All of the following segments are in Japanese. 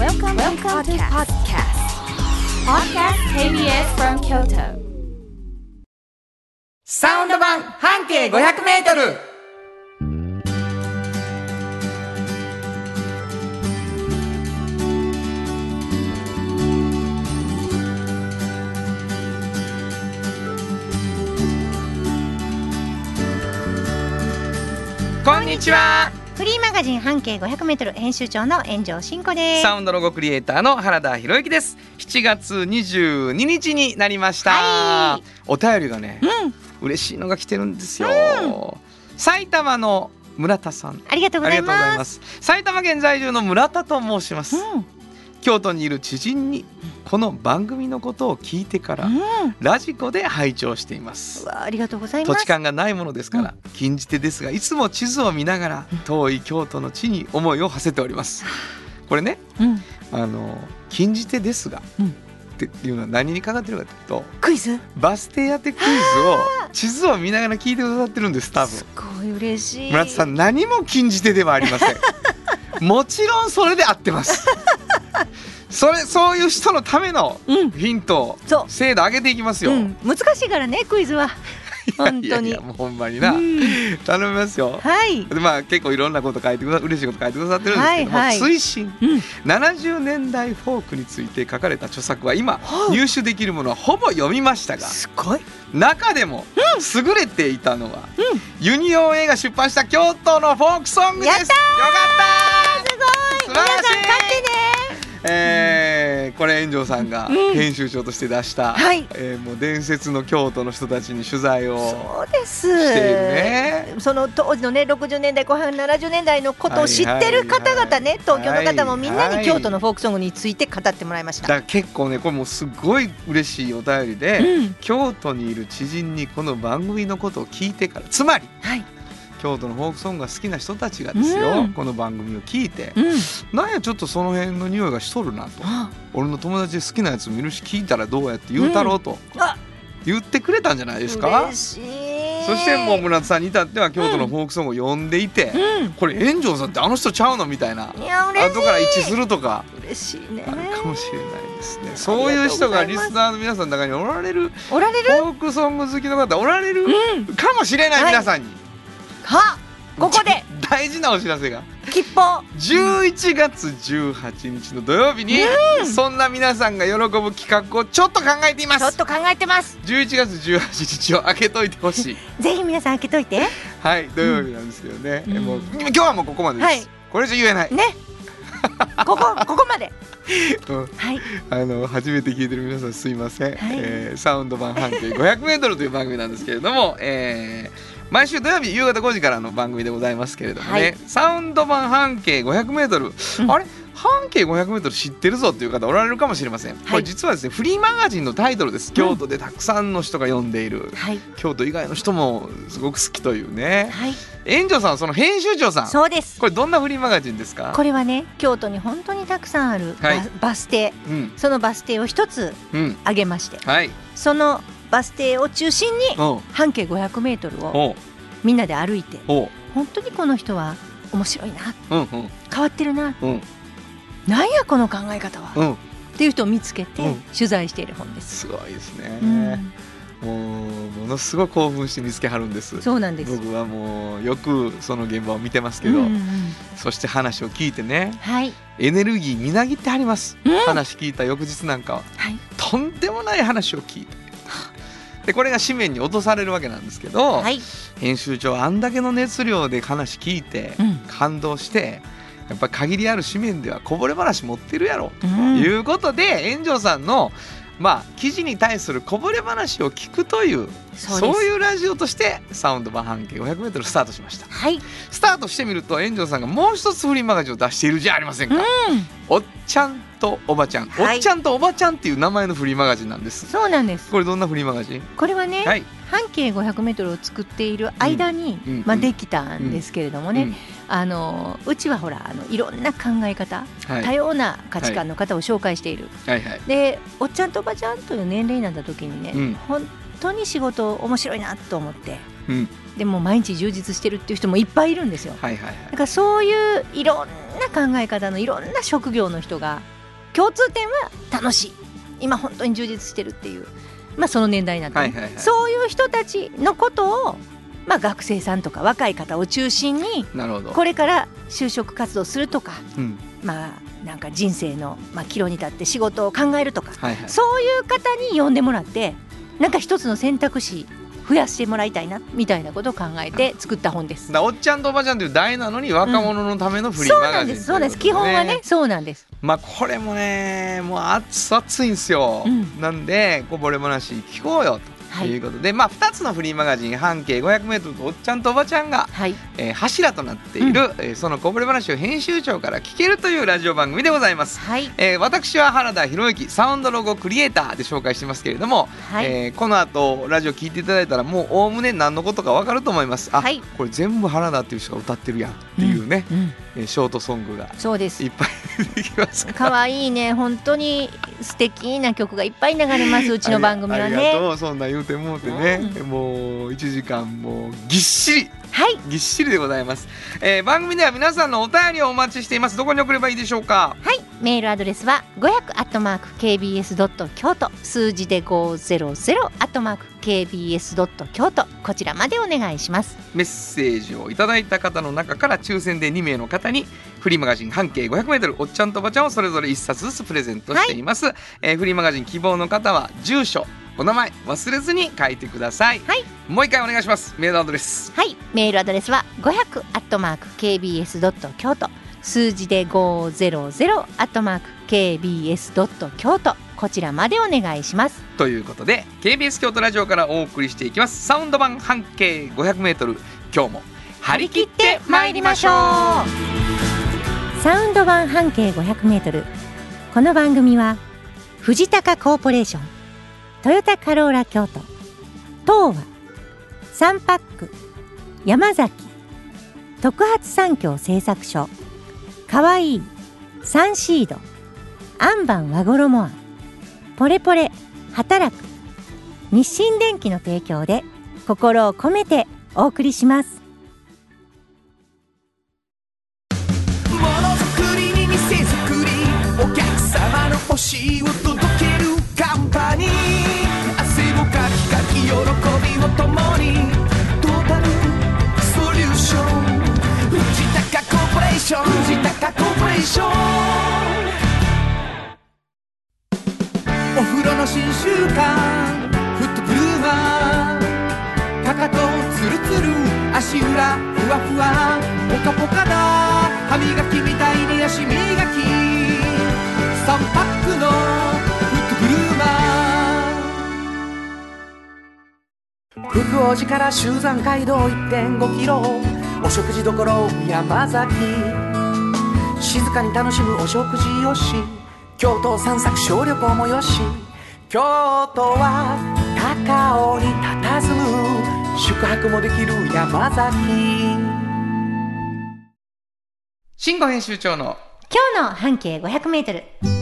Welcome, Welcome to podcast. Podcast KBS from Kyoto. サウンド版半径500メートルこんにちはフリーマガジン半径 500m 編集長の炎上真子です。サウンドロゴクリエイターの原田博之です。7月22日になりました、はい。お便りがね、うん、嬉しいのが来てるんですよ、埼玉の村田さん。ありがとうご。ざいます。埼玉県在住の村田と申します、うん、京都にいる知人にこの番組のことを聞いてから、うん、ラジコで拝聴しています。うわありがとうございます。土地勘がないものですから、禁じ手ですがいつも地図を見ながら遠い京都の地に思いを馳せております。これねうん、あの禁じ手ですが、うんっていうのは何にかかってるかというとクイズ？バス停当てクイズを地図を見ながら聞いてくださってるんです多分。すごい嬉しい。村田さん何も禁じ手ではありません。もちろんそれで合ってます それそういう人のためのうん、ヒントう。精度上げていきますよ、うん、難しいからねクイズは。本当にいやいやもうほんまにな、うん。頼みますよ。はい。でまあ結構いろんなこと書いてくだ嬉しいこと書いてくださってるんですけども、はいはい。推進。うん、70年代フォークについて書かれた著作は今はい。入手できるものはほぼ読みましたがすごい。中でも優れていたのは、ユニオン映画出版した京都のフォークソングです。やったーよかった素晴らしい。皆さん買ってね。えーこれ炎上さんがうん編集長として出した、はいえーもう伝説の京都の人たちに取材をそうです。しているねその当時のね60年代後半70年代のことを知ってる方々ね、東京の方もみんなに京都のフォークソングについて語ってもらいました。だから結構ねこれもうすごい嬉しいお便りで、うん、京都にいる知人にこの番組のことを聞いてからつまりはい。京都のフォークソングが好きな人たちがですよ、うんこの番組を聞いて、うん。なんやちょっとその辺の匂いがしとるなとあ、俺の友達で好きなやつ見るし聞いたらどうやって言うたろうとあ言ってくれたんじゃないですか？そしてもう村田さんに至っては京都のフォークソングを読んでいて、うん。これ炎上さんってあの人ちゃうのみたいないや嬉しい。後から一致するとか嬉しいね。あるかもしれないですねそういう人がリスナーの皆さんの中におられるおられる？フォークソング好きの方おられるうん。かもしれないはい皆さんに、は、ここで。大事なお知らせが。吉報。11月18日の土曜日に、そんな皆さんが喜ぶ企画をちょっと考えています。ちょっと考えてます。11月18日を開けといてほしい。ぜひ皆さん開けといて。はい土曜日なんですけどね、うん。もう今日はもうここまでです、はい。これ以上言えない、ね。ここ、ここまで。うん。はい。あの初めて聞いてる皆さんすいません、はい。えーサウンド版半径 500m という番組なんですけれども、えー毎週土曜日夕方5時からの番組でございますけれどもね、はい。サウンド版半径 500m、うん。あれ？半径 500m 知ってるぞっていう方おられるかもしれません、これ実はですねフリーマガジンのタイトルです。京都でたくさんの人が読んでいる、はい。京都以外の人もすごく好きというね。はい。園長さんはその編集長さん。そうです。これどんなフリーマガジンですか？これはね、京都に本当にたくさんあるバ,、ス停。うん。そのバス停を一つうん。挙げまして、はい。そのバス停を中心に半径500メートルをおう。みんなで歩いて、本当にこの人は面白いな、うんうん。変わってるな、うん。なんやこの考え方は、うん。っていう人を見つけてうん。取材している本です。すごいですね、うん。もうものすごい興奮して見つけはるんです。そうなんです。僕はもうよくその現場を見てますけど、うんうんうん。そして話を聞いてねはい。エネルギーみなぎってはります、うん。話聞いた翌日なんかは。はい。とんでもない話を聞いてでこれが紙面に落とされるわけなんですけど、はい。編集長はあんだけの熱量で話聞いて、うん感動してやっぱ限りある紙面ではこぼれ話持ってるやろとうんいうことで炎上さんのまあ記事に対するこぼれ話を聞くというそういうラジオとしてサウンド版半径 500m スタートしました。はい。スタートしてみると炎上さんがもう一つフリーマガジンを出しているじゃありませんか、うん。おっちゃんとおばちゃん、はい。おっちゃんとおばちゃんっていう名前のフリーマガジンなんです。そうなんです。これどんなフリーマガジン？これはね、はい。半径500メートルを作っている間に、うん。うん。まあできたんですけれどもね、うんあのうちはほらあのいろんな考え方、はい。多様な価値観の方を紹介している。はい。はい。でおっちゃんとおばちゃんという年齢になった時にね、うん。本当に仕事面白いなと思ってうん。でも毎日充実してるっていう人もいっぱいいるんですよ。はいはいはい。だからそういういろんな考え方のいろんな職業の人が共通点は楽しい。今本当に充実してるっていう、まあ、その年代になってね、はいはいはい。そういう人たちのことを、まあ、学生さんとか若い方を中心にこれから就職活動するとか、うん。まあ、なんか人生の、まあ、岐路に立って仕事を考えるとかはいはい。そういう方に呼んでもらってなんか一つの選択肢増やしてもらいたいなみたいなことを考えて作った本です。おっちゃんとおばちゃんという代なのに若者のためのフリーそうマガジンなんですそうなんです。基本はねそうなんです。まあこれもねもう熱熱いんですよ、うん。なんでこぼれ話聞こうよとい。うことで、まあ2つのフリーマガジン半径 500m とおっちゃんとおばちゃんが、はい。えー柱となっている、えーそのこぼれ話を編集長から聞けるというラジオ番組でございます。はい。えー私は原田博之サウンドロゴクリエイターで紹介してますけれども、はい、えーこの後ラジオ聞いていただいたらもうおおむね何のことかわかると思います。あ、はい。これ全部原田っていう人が歌ってるやんっていうね、うんえーショートソングがそうです。いっぱい出てきますから。可愛いね。本当に素敵な曲がいっぱい流れます。うちの番組はありがねとう。そんな言うてもうてね、もう1時間もうぎっしりはい。ぎっしりでございます、えー番組では皆さんのお便りをお待ちしています。どこに送ればいいでしょうか？はい。メールアドレスは500アットマーク KBS ドット京都。数字で500アットマーク KBS ドット京都。こちらまでお願いします。メッセージをいただいた方の中から抽選で2名の方にフリーマガジン半径 500m おっちゃんとおばちゃんをそれぞれ1冊ずつプレゼントしています、えーフリーマガジン希望の方は住所お名前忘れずに書いてください、はい。もう一回お願いします。メールアドレス。はい。メールアドレスは500アットマーク KBS ドット京都。数字で500アットマーク KBS ドット京都。こちらまでお願いします。ということで KBS 京都ラジオからお送りしていきます。サウンド版半径 500m 今日も張り切ってまいりましょう。サウンド版半径 500m この番組は藤高コーポレーショントヨタカローラ京都。東和サンパック山崎特発産業製作所かわいいサンシードアンバン和衣あん。ポレポレ働く。日清電機の提供で心を込めてお送りします。ものづくりに店づくりお客様の欲しいを届けるカンパニー。喜びを共にトータルソリューション藤高コーポレーション藤高コーポレーションお風呂の新習慣フットブルーマーかかとツルツル足裏ふわふわポカポカだ歯磨きみたいに足磨き。3パックの福王寺から集山街道1.5キロお食事処山崎。静かに楽しむお食事よし。京都散策小旅行もよし。京都は高尾に佇む。宿泊もできる山崎。慎吾編集長の今日の半径 500m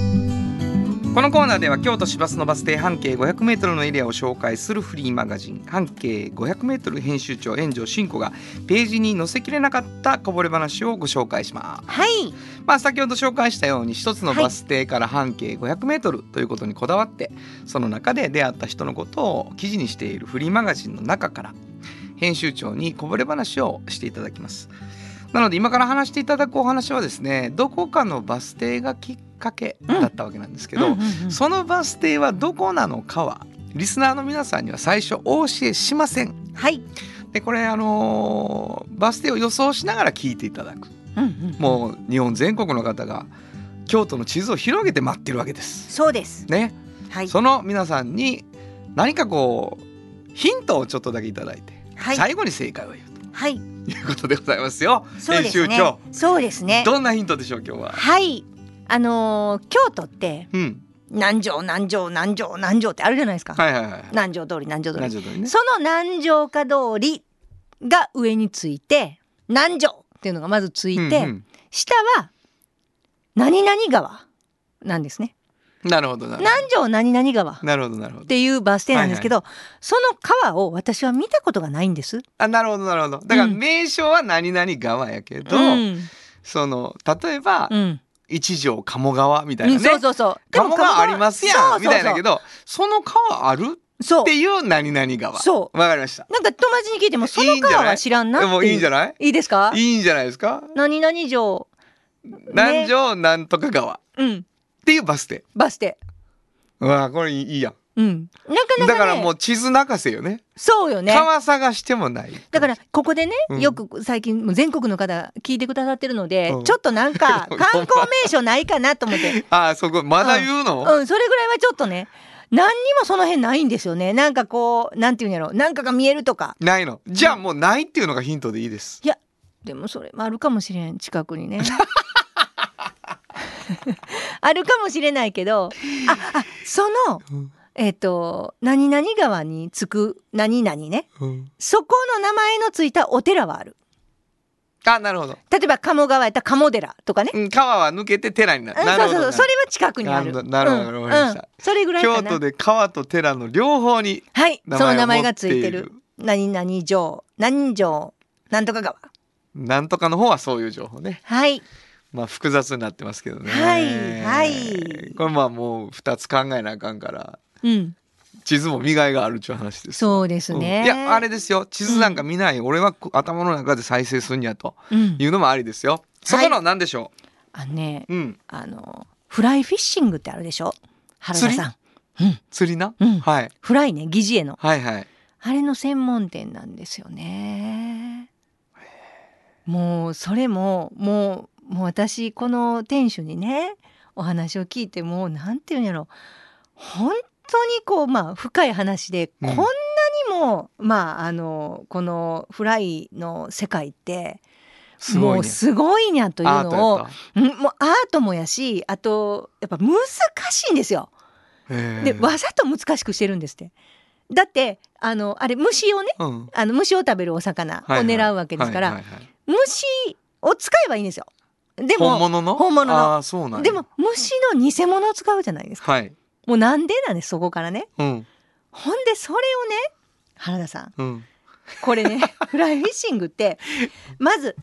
このコーナーでは京都市バスのバス停半径 500m のエリアを紹介するフリーマガジン半径 500m 編集長炎上真子がページに載せきれなかったこぼれ話をご紹介します。はいまあ、先ほど紹介したように一つのバス停から半径 500m ということにこだわってその中で出会った人のことを記事にしているフリーマガジンの中から編集長にこぼれ話をしていただきます。なので今から話していただくお話はですねどこかのバス停がきっかけだったわけなんですけど、そのバス停はどこなのかはリスナーの皆さんには最初お教えしません。はい、でこれあのーバス停を予想しながら聞いていただく。うんうん、もう日本全国の方が京都の地図を広げて待ってるわけです。そうです。ね、はい。その皆さんに何かこうヒントをちょっとだけいただいて、はい。最後に正解を言うはい。ということでございますよ。そうですね。編集長。そうですね。どんなヒントでしょう今日は？はいあのー京都ってうん、南城南城南城南城ってあるじゃないですか、はいはいはい。南城通り南城通りね。その南城下通りが上について南城っていうのがまずついて、うんうん下は何々川なんですねなるほどなるほ南城何々川。なるほどなるほど。ていうバス停なんですけど、その川を私は見たことがないんです。あなるほどなるほど。だからうん名称は何々川やけど、うんその例えば、うん、一条鴨川みたいうん、なね、そうそう。そう鴨川ありますやんみたいだけどその川あるそうっていう何々川。そわかりました。なんか友達に聞いてもその川は知らんなってでもいいんじゃない？ないいいですか？いいんじゃないですか？何々城。南条なんとか川。っうん。ていうバス停。バス停。うわこれいいやんうん。なかなか、ね、だからもう地図泣かせよね。そうよね。川探してもない。だからここでね、うん。よく最近全国の方聞いてくださってるので、うん。ちょっとなんか 観光名所ないかなと思って。あそこまだ言うの、うん。それぐらいはちょっとね何にもその辺ないんですよね。なんかこうなんていうんやろ。なんかが見えるとか。ないの。じゃあもうないっていうのがヒントでいいです。いやでもそれもあるかもしれん。近くにね。あるかもしれないけど。ああそのうんえっ、と何々川につく何々ね。うん。そこの名前のついたお寺はある。あなるほど、例えば鴨川やったら鴨寺とかね。うん、川は抜けて寺になる。うんそうそうそう。それは近くにある。なるほどなるほどうんそれぐらいかな。京都で川と寺の両方にはい。その名前がついてる。何々城。何城なんとか川。なんとかの方はそういう情報ね。はい。まあ複雑になってますけどね。はいはい。これまあもう二つ考えなあかんからうん。地図も磨いがあるっちゅう話ですそうですね、うん。いやあれですよ。地図なんか見ない、俺はこ頭の中で再生すんやとうん。いうのもありですよ。そこの何でしょあのねう、うん。あのフライフィッシングってあるでしょ？原田さん。うん。釣りな、うん。はい。フライね疑似餌の。はいはい。あれの専門店なんですよね。もうそれももうもう私この店主にねお話を聞いてもうなんていうんやろ本当にこうまあ深い話でうん。こんなにも、まああのこのフライの世界ってもすごいうねすごいんやというのをもうアートもやしあとやっぱ難しいんですよ。でー。わざと難しくしてるんですって。だってあのあれ虫をねうん。あの虫を食べるお魚を狙うわけですから、はいはいはい。虫を使えばいいんですよ。でも本物の？本物の。ああそうなんや。でも虫の偽物を使うじゃないですか。はいもうなんでなんですそこからね。うんほんでそれをね原田さんうんこれね フライフィッシングってまず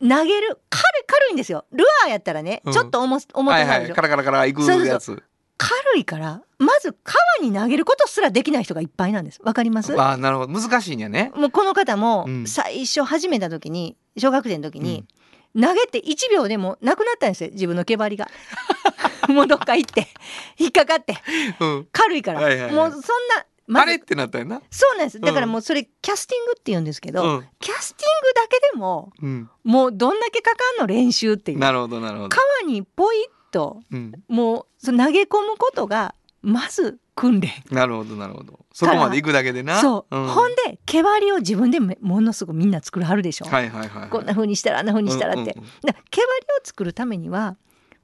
投げる軽い軽いんですよ。ルアーやったらね、うんちょっと重重はいたなるでしょ。はいカラカラカラ行くそうそうやつ軽いからまず川に投げることすらできない人がいっぱいなんです。わかります？ああなるほど難しいんやねもうこの方もうん最初始めた時に小学生の時に投げて1秒でもなくなったんですよ自分の毛針が。もうどっか行って引っかかって。うん。軽いから、はいはいはい。もうそんなまずあれってなったよな。そうなんです。だからうんもうそれキャスティングって言うんですけど、うん。キャスティングだけでもうん。もうどんだけかかんの練習っていう。なるほどなるほど川にポイッとうんもうその投げ込むことがまず訓練。なるほどなるほど。そこまで行くだけでな。そう、ん。ほんで毛針を自分でめものすごくみんな作るはるでしょ、はいはいはいはい。こんな風にしたらあんな風にしたらって、うんうん毛針を作るためには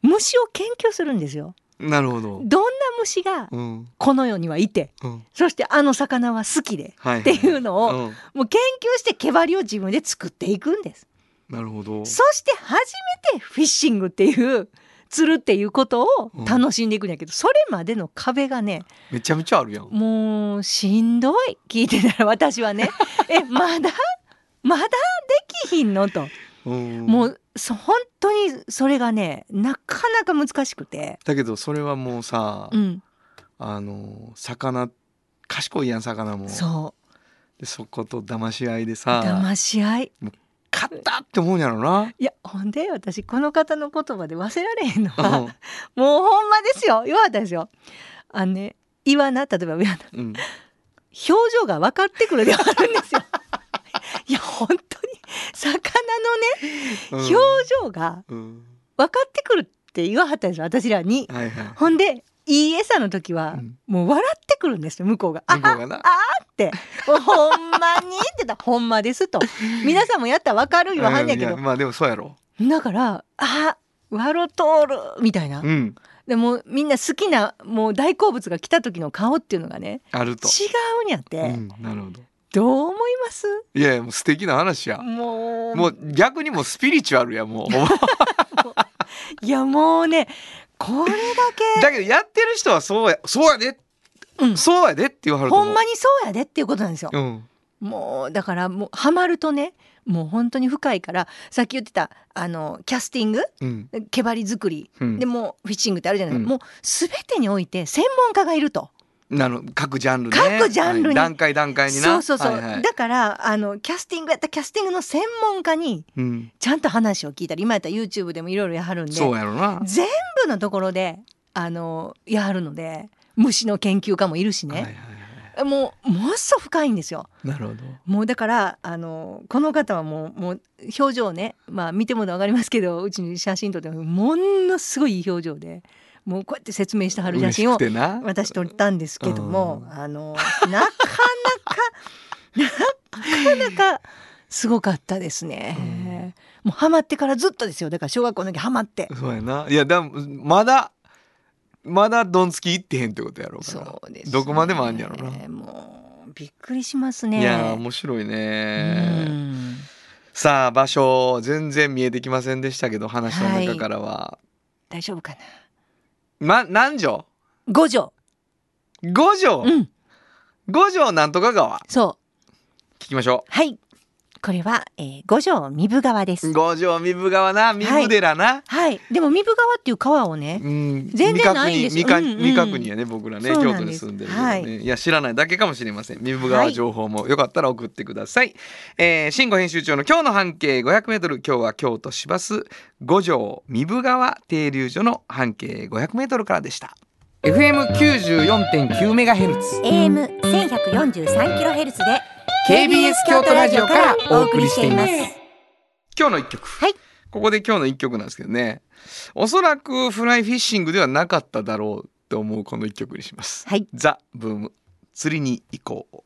虫を研究するんですよ。うんなるほど。どんな虫がうん。この世にはいてうん。そしてあの魚は好きではいっていうのを、うん。もう研究して毛針を自分で作っていくんです。なるほど。そして初めてフィッシングっていう釣るっていうことを楽しんでいくんやけど、それまでの壁がねめちゃめちゃあるやん。もうしんどい。聞いてたら私はね えまだ？まだできひんの？と、うん。もうそ本当にそれがねなかなか難しくて、だけどそれはもうさうん、あの魚賢いやん魚も。そでそこと騙し合いでうさ騙し合い勝ったって思うんやろな。いやほんで私この方の言葉で忘れられへんのうは、ん。もうほんまですよ。言われたんですよ。あのねイワナ例えばイワナうん。表情が分かってくるではあるんですよ。いや本当に魚のねうん。表情がうん。分かってくるって言わはったんですよ私らに。はいはい。ほんでいい餌の時は、うん。もう笑ってくるんですよ向こうが。あああって「もうほんまに?」って言ったら「ほんまです」と「皆さんもやったら分かる言わはんねんけど。まあでもそうやろ。だから「あ笑とる」みたいな。うん。でもみんな好きなもう大好物が来た時の顔っていうのがねあると。違うんやって、うんなるほど。どう思います？いやいやもう素敵な話や。もう。もう逆にもうスピリチュアルや もう。いやもうねこれだけ。だけどやってる人はそうやそうやで、うん。そうやでって言わはると思う。んほまにそうやでっていうことなんですよ。うん。もうだからもうハマるとねもう本当に深いからさっき言ってたあのキャスティング？うん。毛針作り、うん。でもうフィッシングってあるじゃない。ですか、うん。もう全てにおいて専門家がいると。なる各ジャンルね。各ジャンルに。はい。段階段階にな。そうそうそう、はいはい。だからあのキャスティングやったらキャスティングの専門家にうん、ちゃんと話を聞いたり今やったら YouTube でもいろいろやはるんでそうやろな。全部のところであのやはるので虫の研究家もいるしはいはいね、はもうもっそ深いんですよ。いなるほど。もうだからあのこの方はもうもう表情ねまあ見ても分かりますけどうちに写真撮ってもものすごいいい表情でもうこうやって説明してはる写真を私撮ったんですけども、うん。あのなかなかなかなかすごかったですね。もうハマってからずっとですよ。だから小学校の時ハマって。そうやな。いやでもまだまだどんつきいってへんってことやろうから。そうです、ね。どこまでもあんやろな、もうびっくりしますね。いやー面白いうねん。さあ場所全然見えてきませんでしたけど話の中からは、大丈夫かな。ま何条五条。五条、うん。五条なんとか川そう。聞きましょはい。これは、えー、五条三部川です。五条三部川な、三部寺な。はい、でも三部川っていう川をね、うん、全然ないんですよ。未確認やね、僕らね、京都に住んでるね、い。や、知らないだけかもしれません。三部川情報もよかったら送ってください。はえ新語編集長の今日の半径500メートル、今日は京都市バス五条三部川停留所の半径500メートルからでした。FM 九十四点九メガヘルツ。AM 千百四十三キロヘルツで KBS 京都ラジオからお送りしています。今日の一曲。はい。ここで今日の一曲なんですけどね。おそらくフライフィッシングではなかっただろうと思うこの一曲にします。はい。ザ・ブーム。釣りに行こう。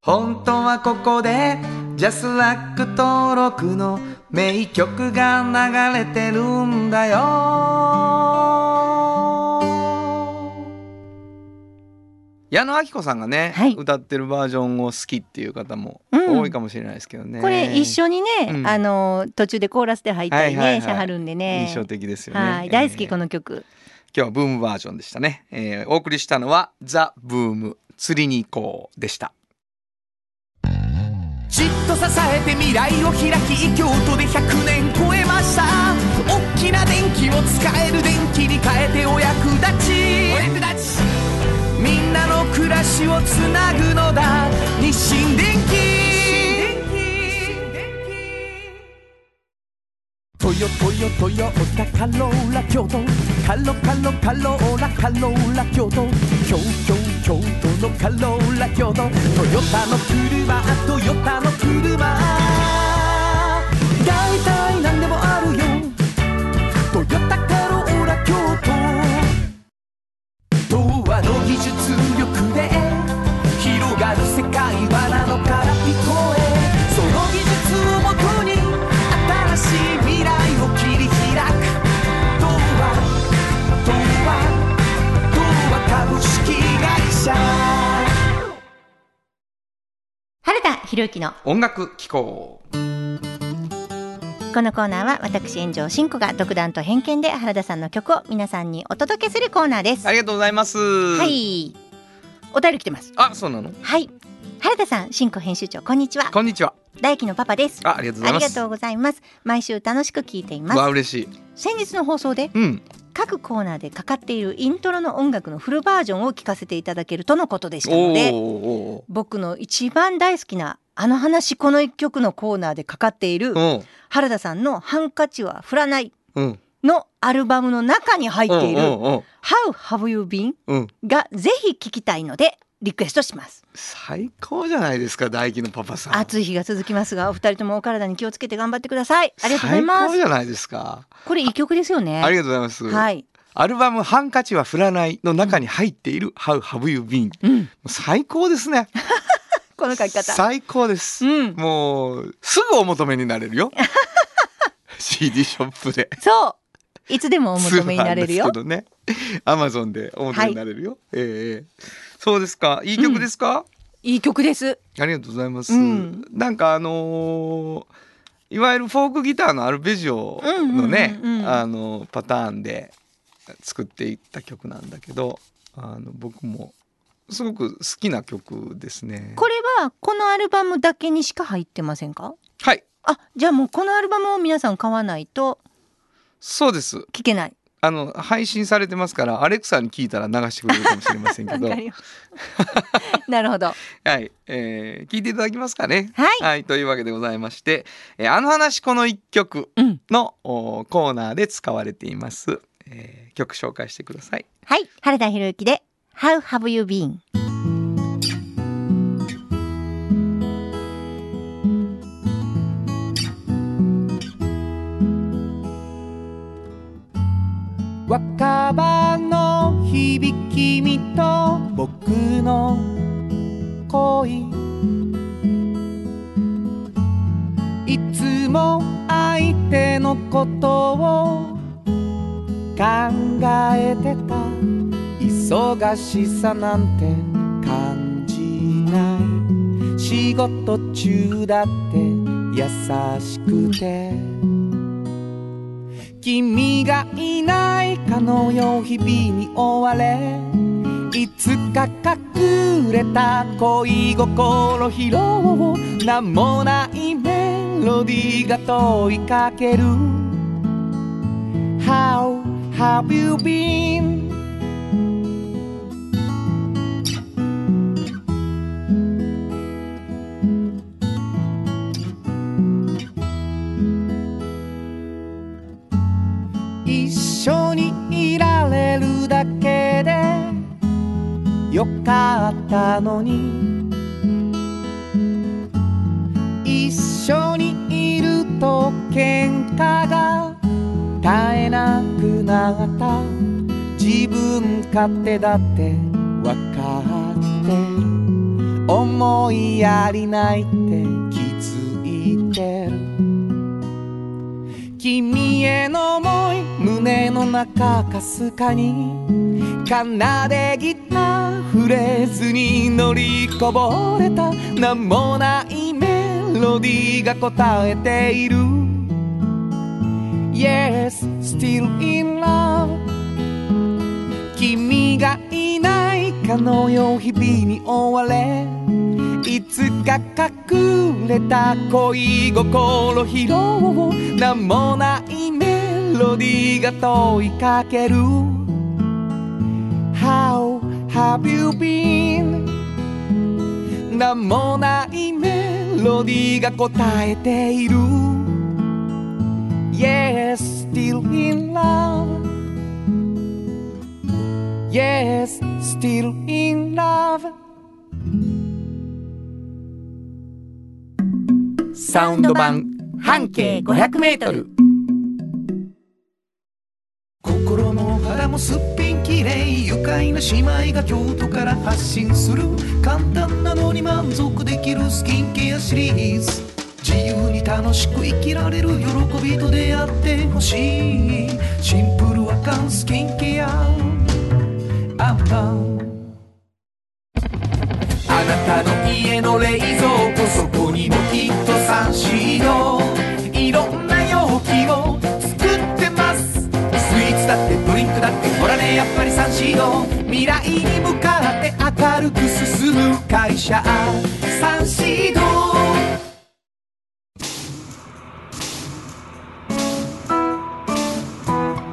本当はここでジャスラック登録の名曲が流れてるんだよ。矢野明子さんがね、はい。歌ってるバージョンを好きっていう方もうん。多いかもしれないですけどね、これ一緒にね、うん。あの途中でコーラスで入ったりね、はいはいはい。しはるんでね。印象的ですよね。はい、大好きえーこの曲。今日はブームバージョンでしたね、えーお送りしたのはザ・ブーム釣りに行こうでした。じっと支えて未来を開き京都で100年超えました。大きな電気を使える電気に変えてお役立ちお役立ちみんなの暮らしをつなぐのだ。日清電気トヨトヨトヨタカローラ京都。カロカロカローラカローラ京都。京京京都のカローラ京都。トヨタの車トヨタの車。原田博之の音楽機構このコーナーは私炎上真子が独断と偏見で原田さんの曲を皆さんにお届けするコーナーです。ありがとうございますははい。お便り来てます。あそうなの？はい。原田さん、真子編集長、こんにちは。こんにちは大輝のパパです。あありがとうございますありがとうございます。毎週楽しく聞いています。わ嬉しい先日の放送でうん各コーナーでかかっているイントロの音楽のフルバージョンを聞かせていただけるとのことでしたので、僕の一番大好きなあの話この一曲のコーナーでかかっている原田さんのハンカチは振らないうんのアルバムの中に入っている How Have You Been がぜひ聞きたいのでリクエストします。最高じゃないですか大輝のパパさん暑い日が続きますがお二人ともお体に気をつけて頑張ってください。ありがとうございます最高じ。ゃないですかこれいい曲ですよね。ありがとうございます、はい。アルバムハンカチは振らないの中に入っている How have you been うん。最高ですねこの書き方。最高です、うん。もうすぐお求めになれるよ CD ショップでそう。いつでもお求めになれるよ。ね。アマゾンでお求めになれるよ。ええそうですか。いい曲ですか、いい曲です。ありがとうございます。うんなんかあのーいわゆるフォークギターのアルペジオのね、うんうんうんうんあのパターンで作っていった曲なんだけど、あの僕もすごく好きな曲ですね。これはこのアルバムだけにしか入ってませんか？はい。あじゃあもうこのアルバムを皆さん買わないと。そうです。聞けない。あの配信されてますからアレクサに聞いたら流してくれるかもしれませんけど。なるほど。はい、えー聞いていただけますかね？はい。というわけでございまして、えーあの話この一曲うん。コーナーで使われています、えー曲紹介してください。はい。原田博之で How have you been? 若葉の響きみと僕の恋いつも相手のことを考えてた忙しさなんて感じない。仕事中だって優しくて。君がいないかのよう日々に追われ。いつか隠れた恋心拾おう。名もないメロディーが問いかける。How have you been? よかったのに。一緒にいると喧嘩が絶えなくなった。自分勝手だってわかってる。思いやりないって気づいてる。君への想い胸の中かすかに。奏でギターフレーズに乗りこぼれた名もないメロディーが答えている。Yes, still in love. 君がいないかのよう日々に追われいつか隠れた恋心拾おう名もないメロディーが問いかける。How have you been? 名もないメロディーが答えている Yes, still in love Yes, still in love サウンド版半径500メートル心も肌もすっぴんきれい愉快な姉妹が京都から発信する簡単なのに満足できるスキンケアシリーズ。自由に楽しく生きられる喜びと出会ってほしい。シンプルアカンスキンケア。アンパンあなたの家の冷蔵庫そこにもきっとサンシードねやっぱりサンシード未来に向かって明るく進む会社。サンシード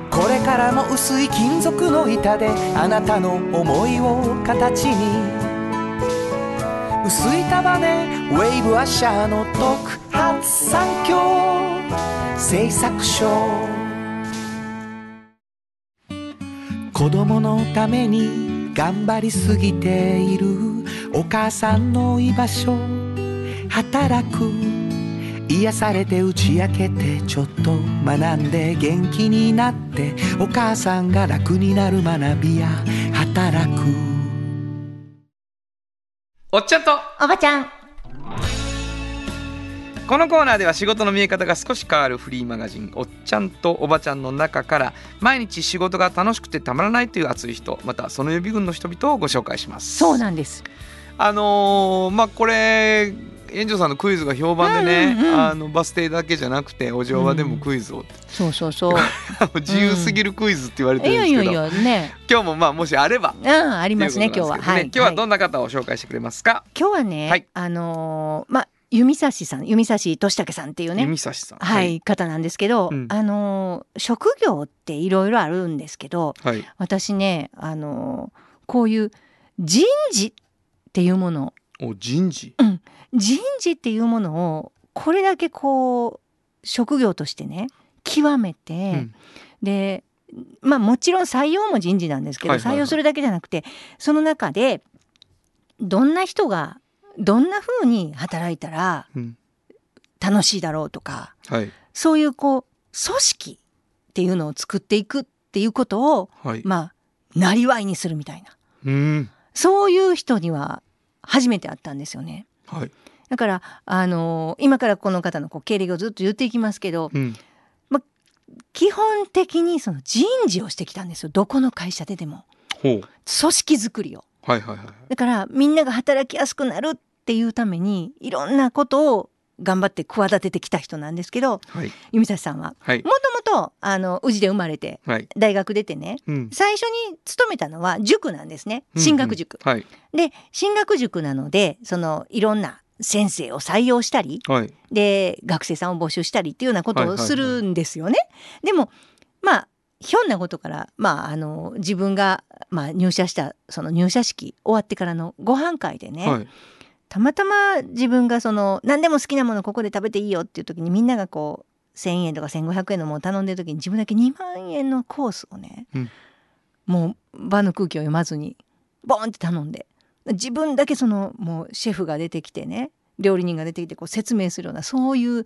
これからも薄い金属の板であなたの思いを形に。薄い束ねウェイブアッシャーの特発産業製作所子供のために頑張りすぎている。お母さんの居場所働く。癒されて打ち明けてちょっと学んで元気になって。お母さんが楽になる学びや働く。おっちゃんと。おばちゃんこのコーナーでは仕事の見え方が少し変わるフリーマガジン「おっちゃんとおばちゃん」の中から毎日仕事が楽しくてたまらないという熱い人またその予備軍の人々をご紹介します。そうなんです。あのーまあこれ園長さんのクイズが評判でね、うんうんうんあのバス停だけじゃなくてお嬢場でもクイズを、そうそうそう。自由すぎるクイズって言われているんですけど、やいやいやね。今日もまあもしあれば。うんありますねという今日は。はい。今日はどんな方を紹介してくれますか、今日はね、はい。あのーまあ弓指さん弓指俊武さんっていうね。弓指さん。はい、方なんですけど、うん。あのー職業っていろいろあるんですけどはい。私ねあのーこういう人事っていうものお人事？人事っていうものをこれだけこう職業としてね極めて、うん。でまあもちろん採用も人事なんですけど、はいはいはい。採用するだけじゃなくてその中でどんな人がどんな風に働いたらうん。楽しいだろうとかはい。そういうこう組織っていうのを作っていくっていうことをはい。まあなりわいにするみたいな。うん。そういう人には初めて会ったんですよね。はい。だからあの今からこの方のこう経歴をずっと言っていきますけどうん。基本的にその人事をしてきたんですよ。どこの会社ででも。組織づくりを。はいはいはい。だからみんなが働きやすくなるっていうためにいろんなことを頑張って企ててきた人なんですけどはい。弓指さんははい。もともとあの宇治で生まれてはい。大学出てねうん。最初に勤めたのは塾なんですね。進学塾。うんうん。はい。で進学塾なのでそのいろんな先生を採用したりはい。で学生さんを募集したりっていうようなことをするんですよね。でもまあひょんなことから、まあ、あの自分が、まあ、入社したその入社式終わってからのご飯会でね、はい。たまたま自分がその何でも好きなものここで食べていいよっていう時にみんながこう1,000円とか1,500円のものを頼んでる時に自分だけ2万円のコースをね、うん。もう場の空気を読まずにボンって頼んで自分だけそのもうシェフが出てきてね料理人が出てきてこう説明するようなそういう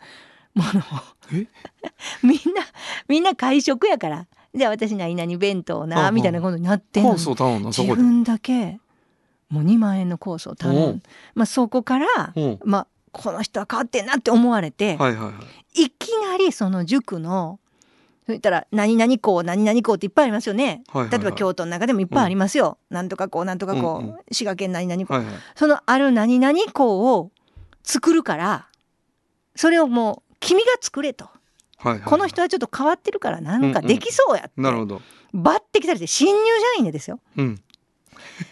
ものをえ？みんなみんな会食やからじゃあ私何々弁当なみたいなことになってんの。にコースを頼んだそこで。自分だけもう2万円のコースを頼おうん。まあ、そこからほまあこの人は変わってんなって思われて、うはいはいはい。い、きなりその塾のそう言ったら何々校何々校っていっぱいありますよね。はいはいはい。例えば京都の中でもいっぱいありますよ。なんとか校なんとか校、うんうん。滋賀県何々校、はいはい。そのある何々校を作るからそれをもう君が作れと、はいはいこの人はちょっと変わってるからなんかできそうやって、なるほど。抜擢されて新入社員でですよ。うん。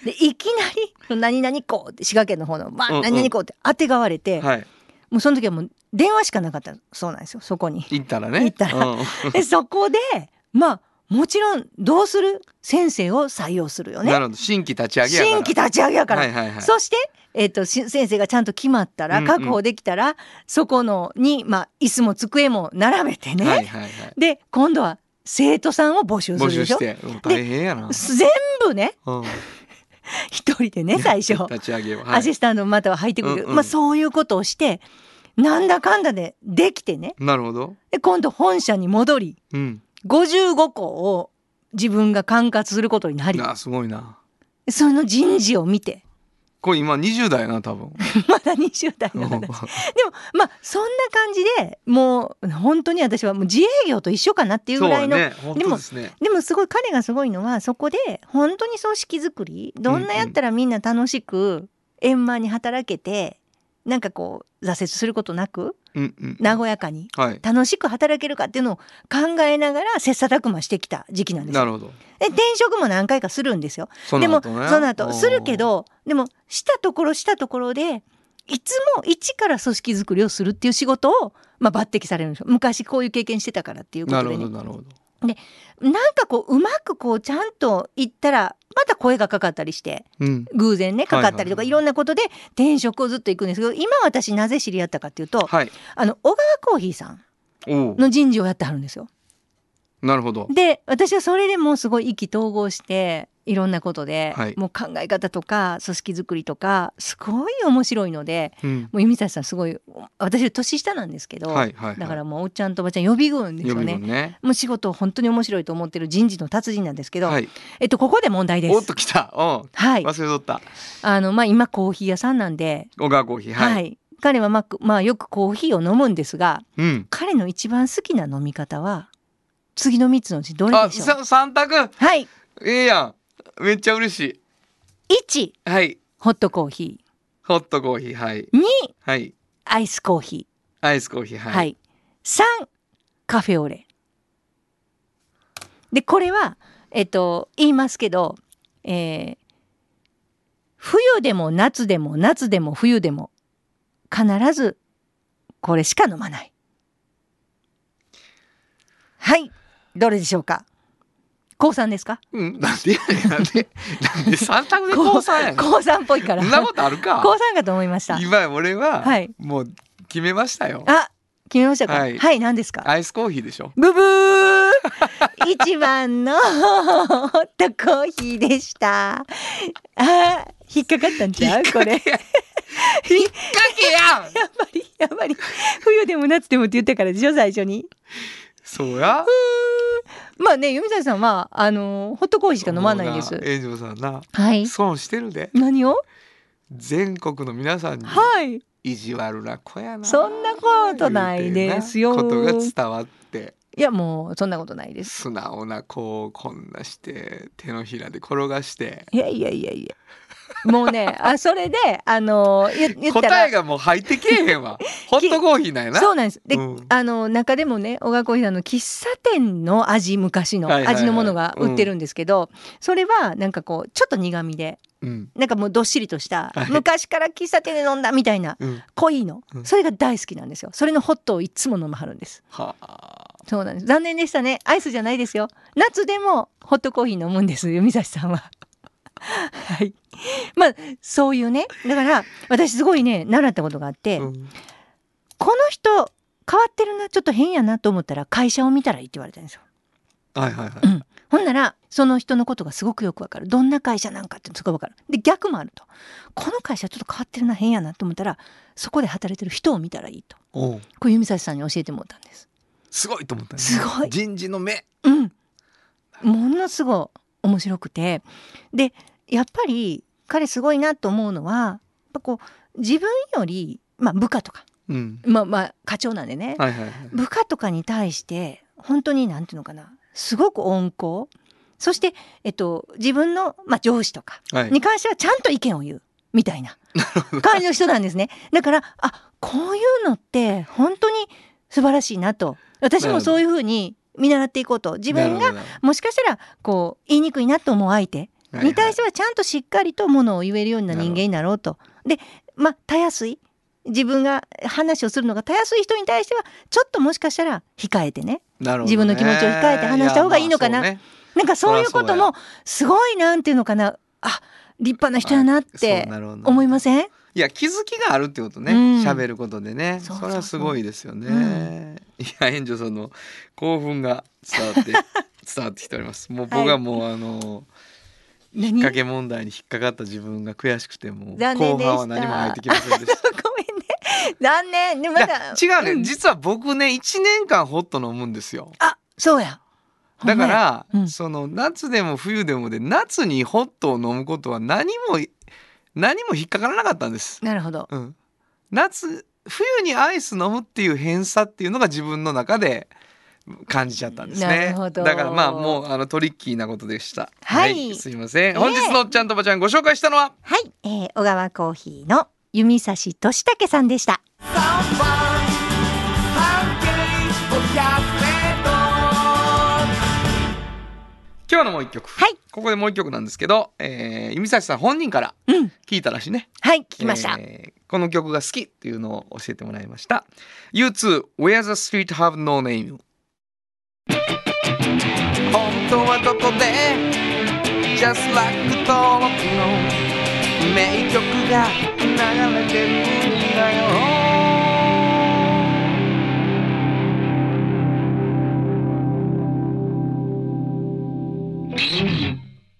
でいきなり「何々校」って滋賀県の方の「まあ、うんうん。何々校」ってあてがわれて、はい。もうその時はもう電話しかなかったそうなんですよそこに。行ったらね。行ったら。うん。でそこでまあもちろんどうする？先生を採用するよね。なるほど。新規立ち上げやから。新規立ち上げやから。はいはいはい。そして、えっとし先生がちゃんと決まったらうんうん。確保できたら、そこのに、まあ、椅子も机も並べてね、はいはいはい。で今度は生徒さんを募集す募るでしょ？集して。うん大変やな。全部ねうん。一人でね最初。立ち上げははい。アシスタントまたは入ってくる、うんうん。まあ、そういうことをしてなんだかんだでできてね。なるほど。で今度本社に戻りうん。55校を自分が管轄することになり。あすごいな。その人事を見てこれ今20代やな多分。まだ20代なん。でもまあそんな感じでもう本当に私はもう自営業と一緒かなっていうぐらいの、ねですね。でもすごい彼がすごいのはそこで本当に組織づくりどんなやったらみんな楽しく円満に働けてなんかこう挫折することなくうんうん和やかにはい。楽しく働けるかっていうのを考えながら切磋琢磨してきた時期なんですよ。なるほど。で転職も何回かするんですよ。でもその後するけどでもしたところしたところでいつも一から組織づくりをするっていう仕事を、まあ、抜擢されるんですよ。昔こういう経験してたからっていうこなるとでね。ほどなるほどなんかこううまくこうちゃんと言ったらまた声がかかったりしてうん。偶然ねかかったりとか、はいはいはいいろんなことで転職をずっと行くんですけど今私なぜ知り合ったかっていうとはい。あの小川コーヒーさんの人事をやってはるんですよ。なるほど。で私はそれでもうすごい意気投合していろんなことで、はい。もう考え方とか組織づくりとかすごい面白いのでうん。もう弓谷さんすごい私年下なんですけど、はいはいはい。だからもうおっちゃんとおばちゃん予備軍です予よね。ね。もう仕事を本当に面白いと思ってる人事の達人なんですけど、はい。えっとここで問題です。おっと来た。う。んはい、忘れとった。あのまあ今コーヒー屋さんなんで、小川コーヒー。はい、はい。彼はまあまあよくコーヒーを飲むんですが、うん。彼の一番好きな飲み方は次の三つのうちどれあでしょう？さ三択？はい、ええやんめっちゃ嬉し一。いはい。ホットコーヒホットコーヒーはい。ー、二。はい。アイスコーヒアイスコーヒーー、はい、はい、三。カフェオレ。でこれはえっと言いますけど、えー冬でも夏でも夏でも冬でも必ずこれしか飲まない。はい。どれでしょうか？高三ですか？うん、なんでなんでなんで三択で高三やねん高三っぽいから。そんなことあるか？高三かと思いました。今俺は、はいもう決めましたよあ、決めましたか？は、はいい何ですか？アイスコーヒーでしょ？ブブー一番の ホットコーヒーでした。あー、引っかかったんちゃう？これ。やっ引っ掛けやん ぱり、やっぱり、冬でも夏でもって言ったからでしょ、最初に。そうや。まあね、由美さんさんは、あのーホットコーヒーしか飲まないんです。炎上さんな。はい。損してるで。何を？全国の皆さんに。はい。意地悪な子やな。そんなことないですよ。ことが伝わって。いや、もう、そんなことないです。素直な子をこんなして手のひらで転がして。いやいやいやいや。もうね、あ、それで、あのー言言ったら。答えがもう入ってけえへんわ。ホットコーヒーなんやな。そうなんです。で、うん。あの中でもね小川コーヒーさんの喫茶店の味昔の味のものが売ってるんですけど、それはなんかこうちょっと苦味でうん。なんかもうどっしりとした、はい。昔から喫茶店で飲んだみたいなうん。濃いの、うん。それが大好きなんですよ。それのホットをいつも飲まはるんです。はあ。そうなんです。残念でしたね。アイスじゃないですよ。夏でもホットコーヒー飲むんです弓指さんははい。まあそういうね。だから私すごいね習ったことがあって、うん。この人変わってるなちょっと変やなと思ったら会社を見たらいいって言われたんですよ。はいはいはい。うん、ほんならその人のことがすごくよくわかる。どんな会社なんかってすごいわかる。で逆もあると。この会社ちょっと変わってるな変やなと思ったらそこで働いてる人を見たらいいと。これ弓指さんに教えてもらったんです。すごいと思ったね。すごい。人事の目。うん、ものすごい面白くて。でやっぱり彼すごいなと思うのはやっぱこう自分より、まあ、部下とか、うん。まあまあ課長なんでね、はいはいはい部下とかに対して本当になんていうのかなすごく温厚。そして、えっと、自分の、まあ、上司とかはい。に関してはちゃんと意見を言うみたいな感じの人なんですね。だからあこういうのって本当に素晴らしいなと。私もそういうふうに見習っていこうと。自分がもしかしたらこう言いにくいなと思う相手どに対してはちゃんとしっかりとものを言えるような人間になろうと。でまあたやすい。自分が話をするのがたやすい人に対してはちょっともしかしたら控えてね。ね。自分の気持ちを控えて話した方がいいのかな。いやまあなんかそういうこともすごいなんていうのかな。あ立派な人やなって思いません？いや気づきがあるってことね。うん。喋、ることでね。それはすごいですよね、うん。いや援助さんの興奮が伝わって 伝わってきております。もう僕はもう、あの引っ何掛け問題に引っかかった自分が悔しくても後半は何も入ってきませんでした。ごめんね。残念。でまだ違うね、ん。実は僕ね1年間ホット飲むんですよ。あそうや。だから、うん。その夏でも冬でもで夏にホットを飲むことは何も何も引っかからなかったんです。なるほど。うん、夏冬にアイス飲むっていう偏差っていうのが自分の中で感じちゃったんですなねだからまあもうあのトリッキーなことでした。はい。すいません、え。本日のおっちゃんとおばちゃんご紹介したのは？はい、えー、小川コーヒーの弓差し俊武さんでした。今日のもう一曲、はい。ここでもう一曲なんですけど、えー、弓崎さん本人からうん。聞いたらしいね、はい聞きました、えーこの曲が好きっていうのを教えてもらいました。U2 Where the Street Have No Name? 本当はどこで？Just like 登録の名曲が流れてるんだよ。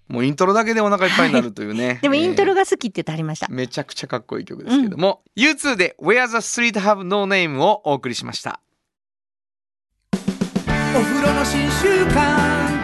もうイントロだけでお腹いっぱいになるというね、でもイントロがが好きって言ってありました、めちゃくちゃかっこいい曲ですけども、U2 で Where the Street Have No Name をお送りしました。お風呂の新習慣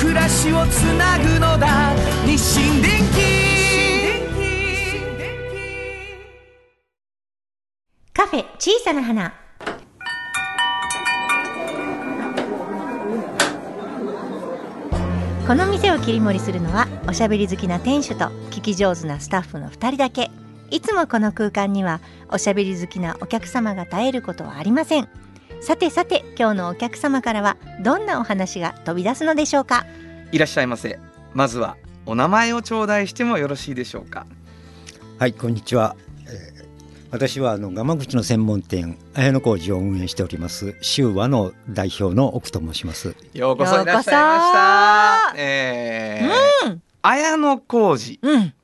暮らしをつなぐのだ。日清電機。カフェ小さな花。この店を切り盛りするのはおしゃべり好きな店主と聞き上手なスタッフの2人だけ。いつもこの空間にはおしゃべり好きなお客様が絶えることはありません。さてさて今日のお客様からはどんなお話が飛び出すのでしょうか？いらっしゃいませ。まずはお名前を頂戴してもよろしいでしょうか？はい、こんにちは。えー私はあの蒲口の専門店綾野工事を運営しております修和の代表の奥と申します。ようこそいらっしゃいました。えー綾野浩二うん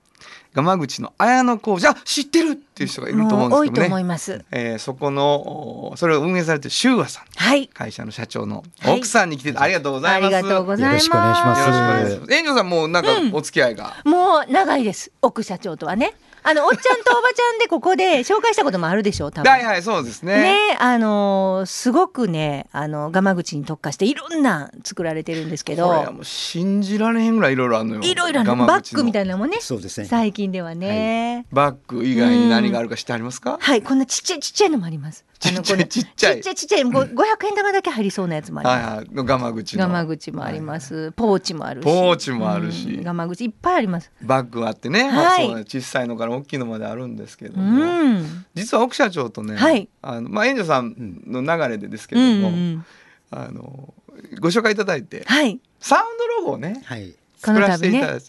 蒲口の綾野浩二あ知ってるっていう人がいると思うんですけどね。思います。えーそこのおそれを運営されてる修和さん。はい。会社の社長のはい奥さんに来ていただい。てありがとうござあいます。りがとうございます。よろしくお願いします。よろしくお願いします。園長さんもうなんかうんお付き合いが、もう長いです。奥社長とはねあのおっちゃんとおばちゃんでここで紹介したこともあるでしょう多分はいはいそうですね。ねあのーすごくねあの蒲口に特化していろんな作られてるんですけどこれはもう信じられへんぐらいいろいろあるのよ。いろいろある蒲口のバッグみたいなのもねそうですね。最近ではねバッグ以外に何があるか知ってありますか？はい、こんなちっちゃいちっちゃいのもあります。あのちっちゃいちっちゃいちっちゃいちっちゃい、ご500円玉だけ入りそうなやつもありはいます。はいのガマ口のガ口もあります。ポーチもあるし。ポーチもあるしうんガマ口いっぱいあります。バッグあってね、はい小さいのから大きいのまであるんですけどうも、ん。実は奥社長とね、はいあのまあ園長さんの流れでですけうども。あのご紹介いただいてはい。サウンドロゴをねはい。作らせて。いただいて、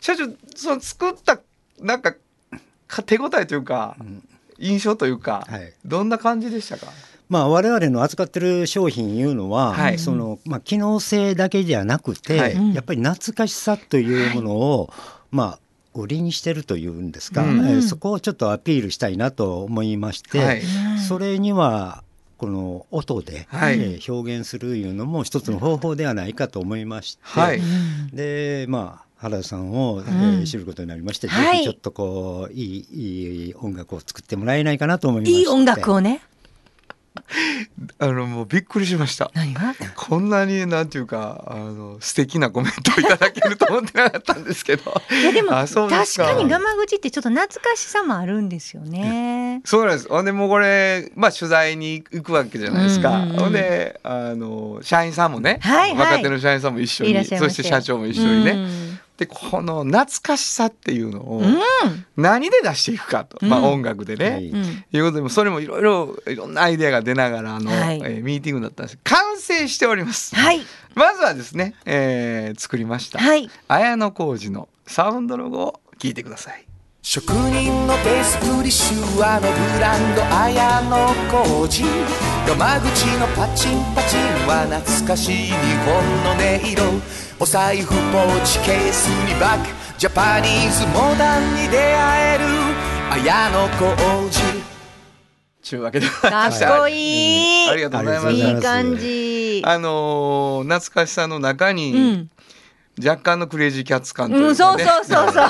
社長その作ったなんかか手応えというかうん印象というか、はい。どんな感じでしたか？まあ我々の扱ってる商品いうのは、はい。そのまあ機能性だけじゃなくて、はい。やっぱり懐かしさというものを、まあ売りにしてるというんですか、うん。えーそこをちょっとアピールしたいなと思いまして、それにはこの音で、はい。えー表現するいうのも一つの方法ではないかと思いまして、はい。うん。でまあ原田さんを、えんー知ることになりまして、はいぜひちょっとこういいいい音楽を作ってもらえないかなと思いましていい音楽をね。あのもうびっくりしました。何が？こんなになんていうかあの素敵なコメントをいただけると思ってなかったんですけど。いやでも確かかにガマ口ってちょっと懐かしさもあるんですよね。そうなんです。ほんでもうこれまあ取材に行くわけじゃないですか。うんうんうんほんであの社員さんもね、はいはい若手の社員さんも一緒に、そしてて社長も一緒にね。うんでこの懐かしさっていうのをうん。何で出していくかと、まあうん音楽でね。はいうん。いうことでもそれもいろいろいろんなアイデアが出ながらの、はいえーミーティングだったんです完成しております。はいまずはですね、えー作りました、はい。綾野浩二のサウンドロゴを聞いてください。職人の手作り手話のブランド綾野浩二山口のパチンパチンは懐かしい日本の音色お財布ポーチケースにバッグジャパニーズモダンに出会える綾野浩二ちゅうわけでかっこいい。ありがとうございます。ありがとうございますいい感じ。あのー懐かしさの中に、うん。若干のクレイジーキャッツ感というか、ねうん、そうそうそうそう。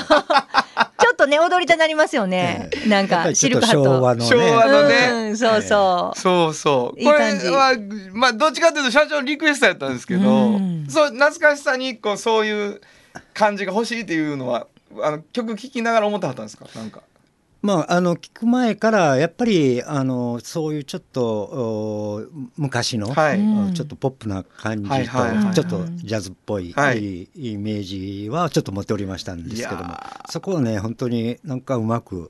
とね、踊りたなりますよね。なんか、シルクハット。昭和のね昭和のねうん、そうそう。そうそう。これはまあどっちかというと社長のリクエストやったんですけど、うんそう懐かしさにこうそういう感じが欲しいっていうのはあの曲聴きながら思ってはったんですか？なんか。まあ、あの聞く前からやっぱりあのそういうちょっとお昔の、はい。うんちょっとポップな感じと、はいはいはいちょっとジャズっぽい、はい。イメージはちょっと持っておりましたんですけどもそこをね本当になんかうまく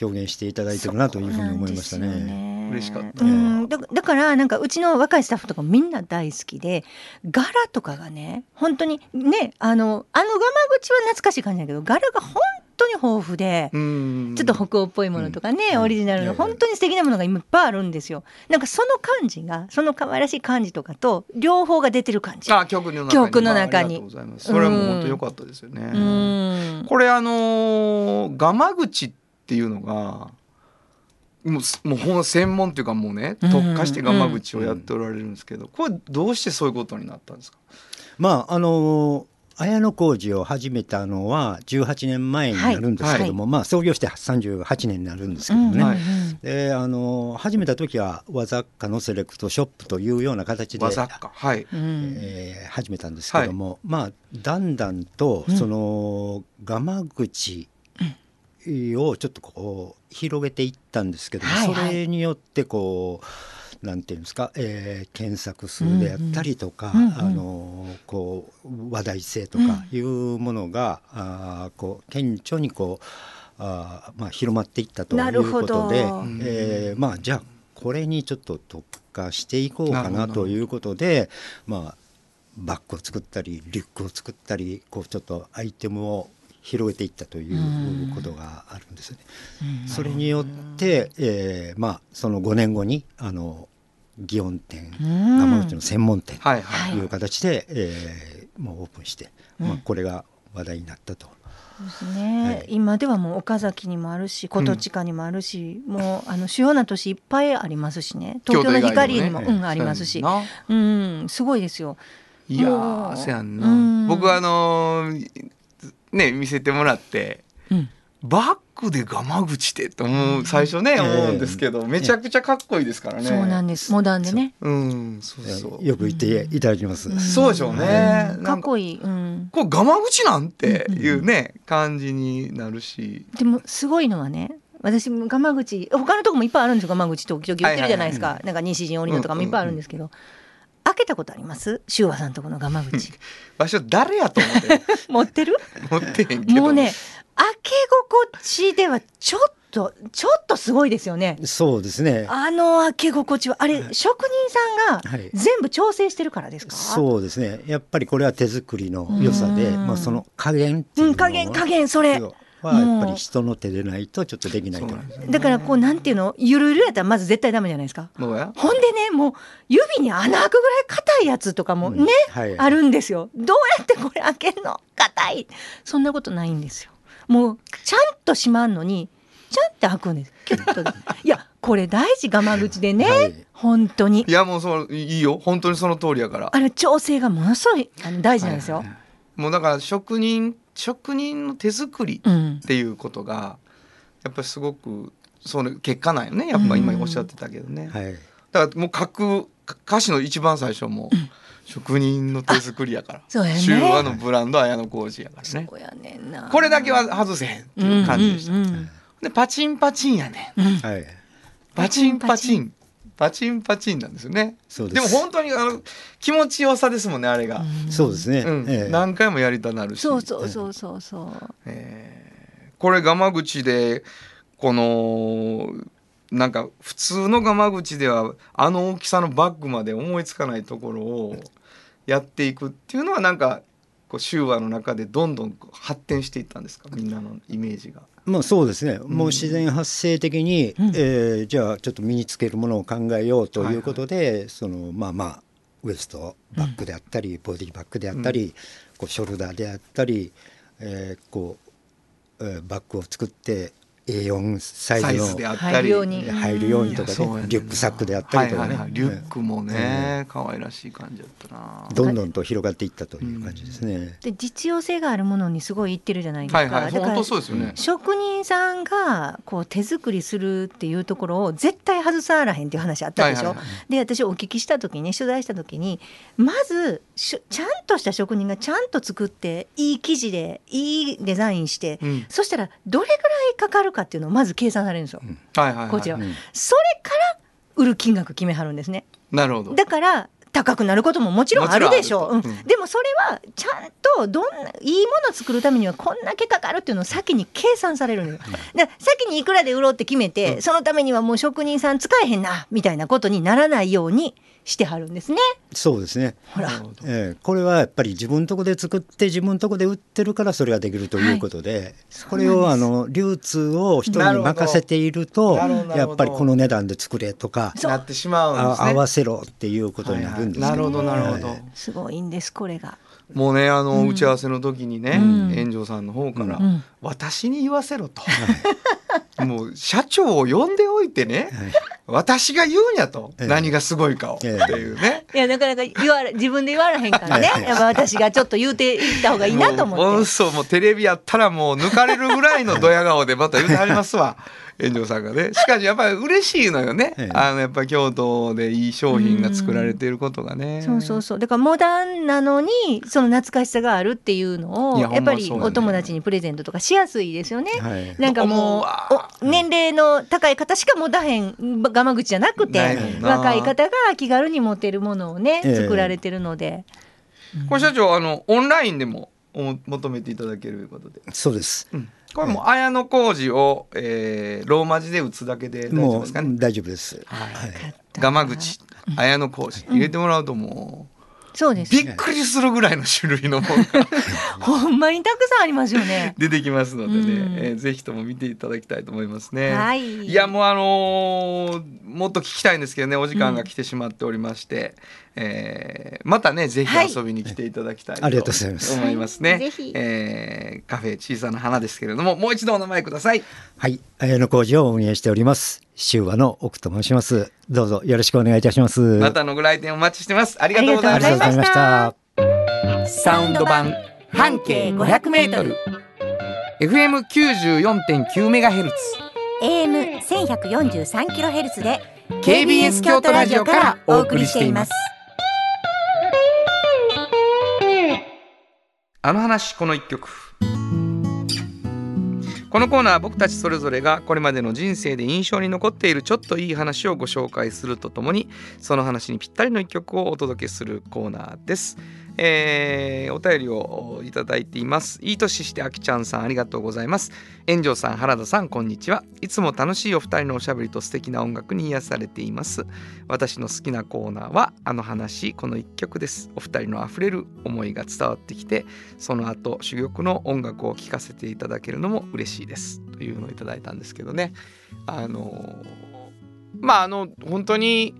表現していただいてるなというふうに思いました。ね。嬉しかった。うん、だだからなんかうちの若いスタッフとかみんな大好きで柄とかがね本当にねあのあのガマ口は懐かしい感じだけど柄が本当に豊富で。うん。ちょっと北欧っぽいものとかね、うんオリジナルのうん本当に素敵なものがいっぱいあるんですよ。なんかその感じがその可愛らしい感じとかと両方が出てる感じ。あ曲の中に曲の中にあありがとうございます。それはもう本当良かったですよね。うん。これあのーガマ口っていうのがもうすもうほんま専門っていうかもうねうん特化してガマ口をやっておられるんですけど、これどうしてそういうことになったんですか？まああの綾野工事を始めたのは18年前になるんですけども、まあ創業して38年になるんですけどもね、はい。であの始めた時は和雑貨のセレクトショップというような形で和雑貨はい。うんえー始めたんですけども、まあだんだんとそのガマ口をちょっとこう広げていったんですけども、はいはい。それによってこうなんていうんですか、えー検索数であったりとか、うんうんあのこう話題性とかいうものが、あーこう顕著にこうあーまあ、広まっていったということでど、えーまあ、じゃあこれにちょっと特化していこうかなということで、まあ、バッグを作ったりリュックを作ったりこうちょっとアイテムを広げていったということがあるんですよね。それによって、えーまあ、その5年後にあの祇園店うん。山口の専門店はいはい。という形で、えーもうオープンして、まあ、これが話題になったと。ですね、はい。今ではもう岡崎にもあるし琴近にもあるし、もうあの主要な都市いっぱいありますしね。東京の光にも、京都以外にもねうん、ありますし。そうやんな。うんすごいですよ。いやせやん。うなん僕はあのーね見せてもらってうん。バッグでガマ口ってと思う最初ねええ。思うんですけどめちゃくちゃかっこいいですからね。そうなんです。モダンでね。う。ん。そうそう。よく言っていただきます。そうでしょうね。かかっこいい、うん、これガマ口なんていうね感じになるし。でもすごいのはね私もガマ口他のとこもいっぱいあるんですよガマ口時々売ってるじゃないですか、なんか西陣織のとかもいっぱいあるんですけど、開けたことあります？修和さんとこのガマ口場所誰やと思って 持ってる？持ってへんけど。もうね開け心地ではちょっとちょっとすごいですよね。そうですね。あの開け心地は。あれ職人さんがはい。全部調整してるからですか、そうですね。やっぱりこれは手作りの良さで、うん。まあその加減っていううんのは加減加減それはやっぱり人の手でないとちょっとできないと。思います。だからこうなんていうのゆるゆるやったらまず絶対ダメじゃないですか。ほんでねもう指に穴開くぐらい硬いやつとかもね、はいあるんですよ。どうやってこれ開けるの硬い。そんなことないんですよ。もうちゃんと閉まんのにちゃんって開くんです。キュッと。いやこれ大事我慢口でね、はい。本当に。いやもうそういいよ。本当にその通りやから。あれ調整がものすごいあの大事なんですよ、もうだから職人職人の手作りうん。っていうことがやっぱりすごくその結果なんよね。やっぱ今おっしゃってたけどね、はい。だからもう書く歌詞の一番最初も職人の手作りやから。そうやね。昭和のブランド綾小路やからね。そうやねんな。これだけは外せへんっていう感じでした、うんうんでパチンパチンやねん。はい。パチンパチンパチンパチンなんですよね。そうです。でも本当にあの気持ちよさですもんねあれが、そうですね。うん。ええ。何回もやりたなるし。そうそうそうそう。そうえ。ーこれガマ口でこのなんか普通のガマ口ではあの大きさのバッグまで思いつかないところをやっていくっていうのはなんかこう修和の中でどんどん発展していったんですか？みんなのイメージが。まあそうですね。もう自然発生的に、うん。えーじゃあちょっと身につけるものを考えようということで、そのまあまあウエストバッグであったり、ボディバッグであったり、こうショルダーであったり、えーこう、えーバッグを作って A4 サイズのサイズであったり。入るように。入るようにとかねね。リュックサックであったりとかね、はいはいはい。リュックもね、可愛らしい感じだったな。どんどんと広がっていったという感じですね。で実用性があるものにすごい言ってるじゃないですか、はいはい、だから本当そうですよね。職人さんがこう手作りするっていうところを絶対外さらへんっていう話あったでしょ、はいはいはで私お聞きした時に取材した時にまずしゅちゃんとした職人がちゃんと作っていい生地でいいデザインして、うん。そしたらどれぐらいかかるかっていうのをまず計算されるんですよ、はいはいはい、こちらそれから売る金額決めはるんですね。なるほど。だから高くなることももちろんあるでしょう、うん。でもそれはちゃんとどんないいものを作るためにはこんだけかかるっていうのを先に計算されるんですだから先にいくらで売ろうって決めて、そのためにはもう職人さん使えへんなみたいなことにならないようにしてはるんですね。そうですね。ほら。えーこれはやっぱり自分のとこで作って自分のとこで売ってるからそれができるということで、これをあの流通を人に任せているとやっぱりこの値段で作れとかなってしまうんですね。あ合わせろっていうことになるんですけど、はいはいなるほどなるほど。はい。すごいんですこれがもうねあの、うん。打ち合わせの時にね、うん。炎上さんの方から、うん。私に言わせろと、もう社長を呼んでおいてね、私が言うんやと、ええ。何がすごいかを、っていうね。いやなかなか言われ自分で言われへんからね。やっぱ私がちょっと言うていった方がいいなと思もうって。そうもうテレビやったらもう抜かれるぐらいのドヤ顔でまた言うてはりますわ 炎上さんがね。しかしやっぱり嬉しいのよね、ええ。あのやっぱり京都でいい商品が作られていることがね。そうそうそう。だからモダンなのにその懐かしさがあるっていうのをいややっぱりお友達にプレゼントとかしやすいですよね。はい。なんかもう年齢の高い方しか持たへんガマ口じゃなくて若い方が気軽に持てるものをねええ。作られてるので、これ社長あのオンラインでもお求めていただけるということで、そうです。うんこれもう綾小路を、えーローマ字で打つだけで大丈夫ですかね？大丈夫です。はい。はい。ガマ口。綾小路。入れてもらうともそうですうびっくりするぐらいの種類のものが ほんまにたくさんありますよね。出てきますのでね、うん。えーぜひとも見ていただきたいと思いますね。はい。いやもうあのーもっと聞きたいんですけどねお時間が来てしまっておりまして、えーまたねぜひはい遊びに来ていただきたいとありがとうございます思いますね。えーカフェ小さな花ですけれどももう一度お名前ください。はい。綾野工事を運営しております。修和の奥と申します。どうぞよろしくお願いいたします。またのご来店お待ちしてます。ありがとうございました。サウンド版半径500メートル FM 94.9メガヘルツ AM 1143キロヘルツで KBS 京都ラジオからお送りしています。あの話この一曲。このコーナーは僕たちそれぞれがこれまでの人生で印象に残っているちょっといい話をご紹介するとともにその話にぴったりの一曲をお届けするコーナーです、えーお便りをいただいています。いい年してあきちゃんさんありがとうございます。炎上さん原田さんこんにちは。いつも楽しいお二人のおしゃべりと素敵な音楽に癒されています。私の好きなコーナーはあの話この一曲です。お二人のあふれる思いが伝わってきてその後珠玉の音楽を聴かせていただけるのも嬉しいです。というのをいただいたんですけどね。あのまああの本当に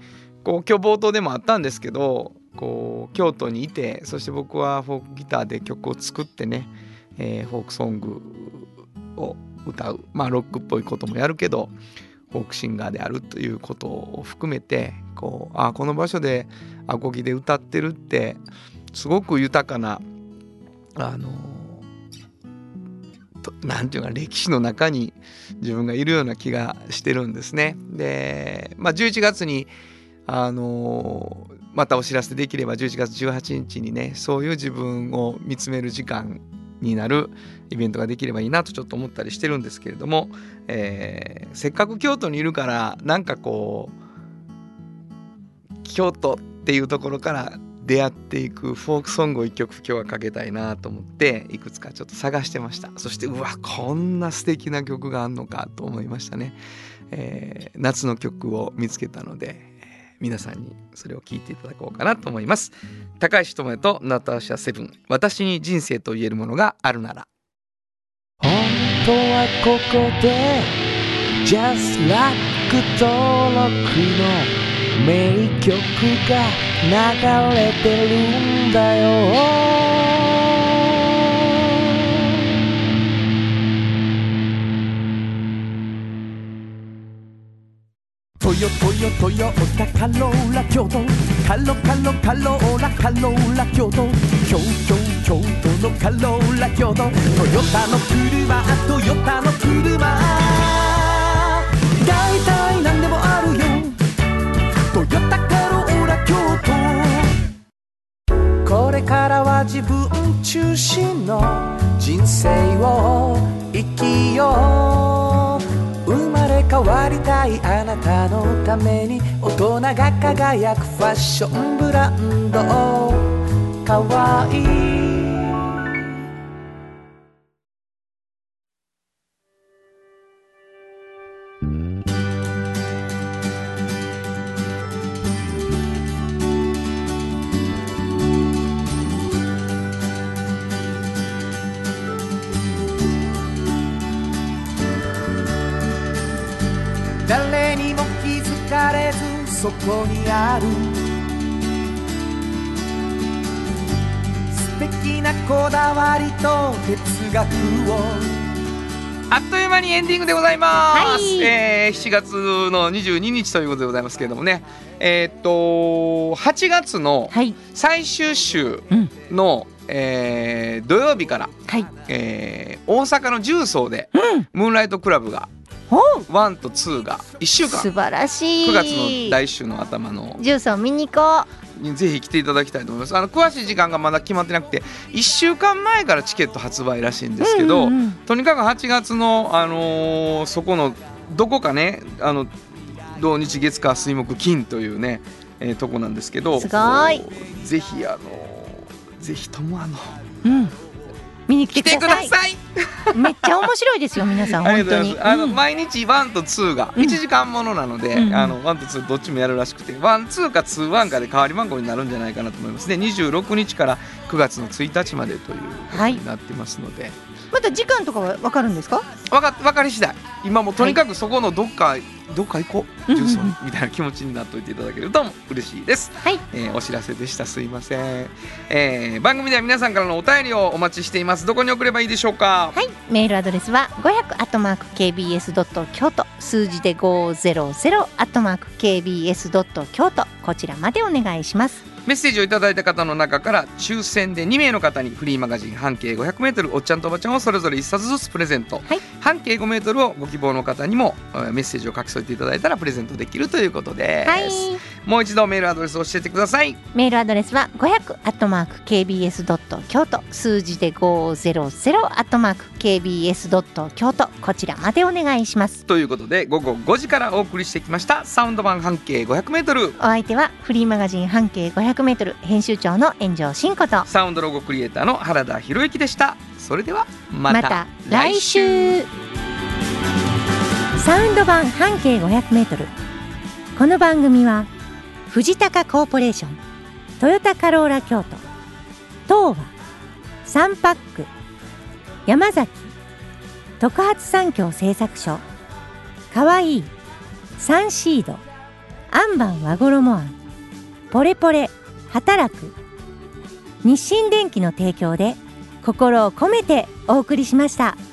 こう今日冒頭でもあったんですけどこう京都にいてそして僕はフォークギターで曲を作ってね、えーフォークソングを歌うまあロックっぽいこともやるけどフォークシンガーであるということを含めてこうあこの場所でアコギで歌ってるってすごく豊かなあのとなんていうか歴史の中に自分がいるような気がしてるんですね。で、まあ、11月にあのまたお知らせできれば11月18日にねそういう自分を見つめる時間になるイベントができればいいなとちょっと思ったりしてるんですけれども、えーせっかく京都にいるからなんかこう京都っていうところから出会っていくフォークソングを一曲今日はかけたいなと思っていくつかちょっと探してました。そしてうわこんな素敵な曲があんのかと思いましたね、えー夏の曲を見つけたので皆さんにそれを聞いていただこうかなと思います。高橋智也とナターシャセブン私に人生と言えるものがあるなら。本当はここで Just Like 登録の名曲が流れてるんだよ。トヨトヨトヨタカローラ京都カロカロカローラカローラ京都京京京都のカローラ京都トヨタの車トヨタの車大体何でもあるよトヨタカローラ京都これからは自分中心の人生を生きよう変わりたいあなたのために大人が輝くファッションブランド。かわいい。そこにある。素敵なこだわりと哲学を。あっという間にエンディングでございます、はい。えー7月の22日ということでございますけれどもね。えーっと8月のはい。最終週うん。の、えー土曜日から、はい。えー大阪の重曹で、ムーンライトクラブが1と2が1週間。素晴らしい。9月の来週の頭の。ジュースを見に行こにぜひ来ていただきたいと思います。あの詳しい時間がまだ決まってなくて1週間前からチケット発売らしいんですけど、うんうんうん。とにかく8月の、あのーそこのどこかねあの土日月火水木金というね、えーとこなんですけどすごい。ぜひあのーぜひともあのうん見に来てくください。めっちゃ面白いですよ皆さん本当に。あの、うん。毎日ワンとツーがうん。1時間ものなので、うん。うんあのワンとツーどっちもやるらしくて、ワンツーかツーワンかで代わり番号になるんじゃないかなと思いますね。26日から9月の1日までということはいになってますので、また時間とかはわかるんですか？わか分かり次第、今もうとにかくそこのどっか、どっか行こう、重曹にみたいな気持ちになっておいていただけると嬉しいです。はいえーお知らせでした。すいません。えー番組では皆さんからのお便りをお待ちしています。どこに送ればいいでしょうか？はい、メールアドレスは500アットマーク KBS ドット京都数字で500アットマーク KBS ドット京都こちらまでお願いします。メッセージをいただいた方の中から抽選で2名の方にフリーマガジン半径 500m おっちゃんとおばちゃんをそれぞれ1冊ずつプレゼント、はい。半径 5m をご希望の方にもえーメッセージを書き添えていただいたらプレゼントできるということです、はい、もう一度メールアドレスを教えてください。メールアドレスは500アットマーク KBS ドット京都数字で500アットマーク KBS ドット京都こちらまでお願いします。ということで午後5時からお送りしてきました。サウンド版半径 500m お相手はフリーマガジン半径500メートル。編集長の炎上真子と。サウンドロゴクリエイターの原田博之でした。それではまた来週。サウンド版半径500メートル。この番組は藤高コーポレーショントヨタカローラ京都東和サンパック山崎特発産業製作所かわいいサンシードアンバン和衣あんポレポレ働く日清電機の提供で心を込めてお送りしました。「